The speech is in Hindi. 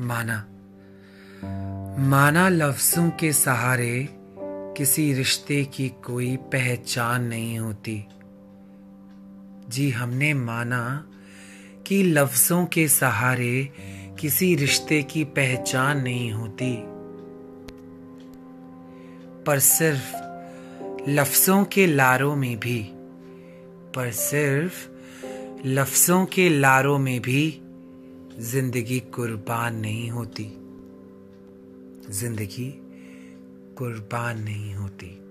माना। माना लफ्जों के सहारे किसी रिश्ते की कोई पहचान नहीं होती। जी, हमने माना कि लफ्जों के सहारे किसी रिश्ते की पहचान नहीं होती। पर सिर्फ़ लफ्जों के लारों में भी, पर सिर्फ़ लफ्जों के लारों में भी ज़िंदगी कुर्बान नहीं होती। ज़िंदगी कुर्बान नहीं होती।